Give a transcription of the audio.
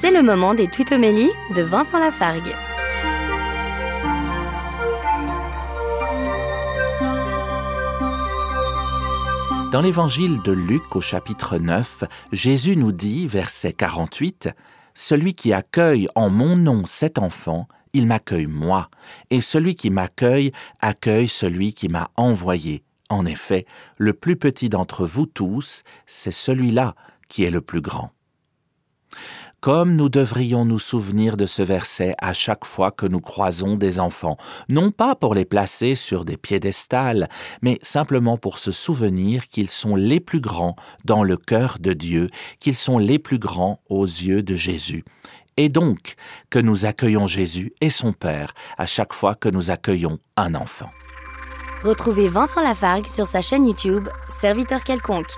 C'est le moment des tutomélies de Vincent Lafargue. Dans l'évangile de Luc au chapitre 9, Jésus nous dit, verset 48, Celui qui accueille en mon nom cet enfant, il m'accueille moi, et celui qui m'accueille accueille celui qui m'a envoyé. En effet, le plus petit d'entre vous tous, c'est celui-là qui est le plus grand. Comme nous devrions nous souvenir de ce verset à chaque fois que nous croisons des enfants, non pas pour les placer sur des piédestals, mais simplement pour se souvenir qu'ils sont les plus grands dans le cœur de Dieu, qu'ils sont les plus grands aux yeux de Jésus. Et donc que nous accueillons Jésus et son Père à chaque fois que nous accueillons un enfant. Retrouvez Vincent Lafargue sur sa chaîne YouTube, Serviteur quelconque.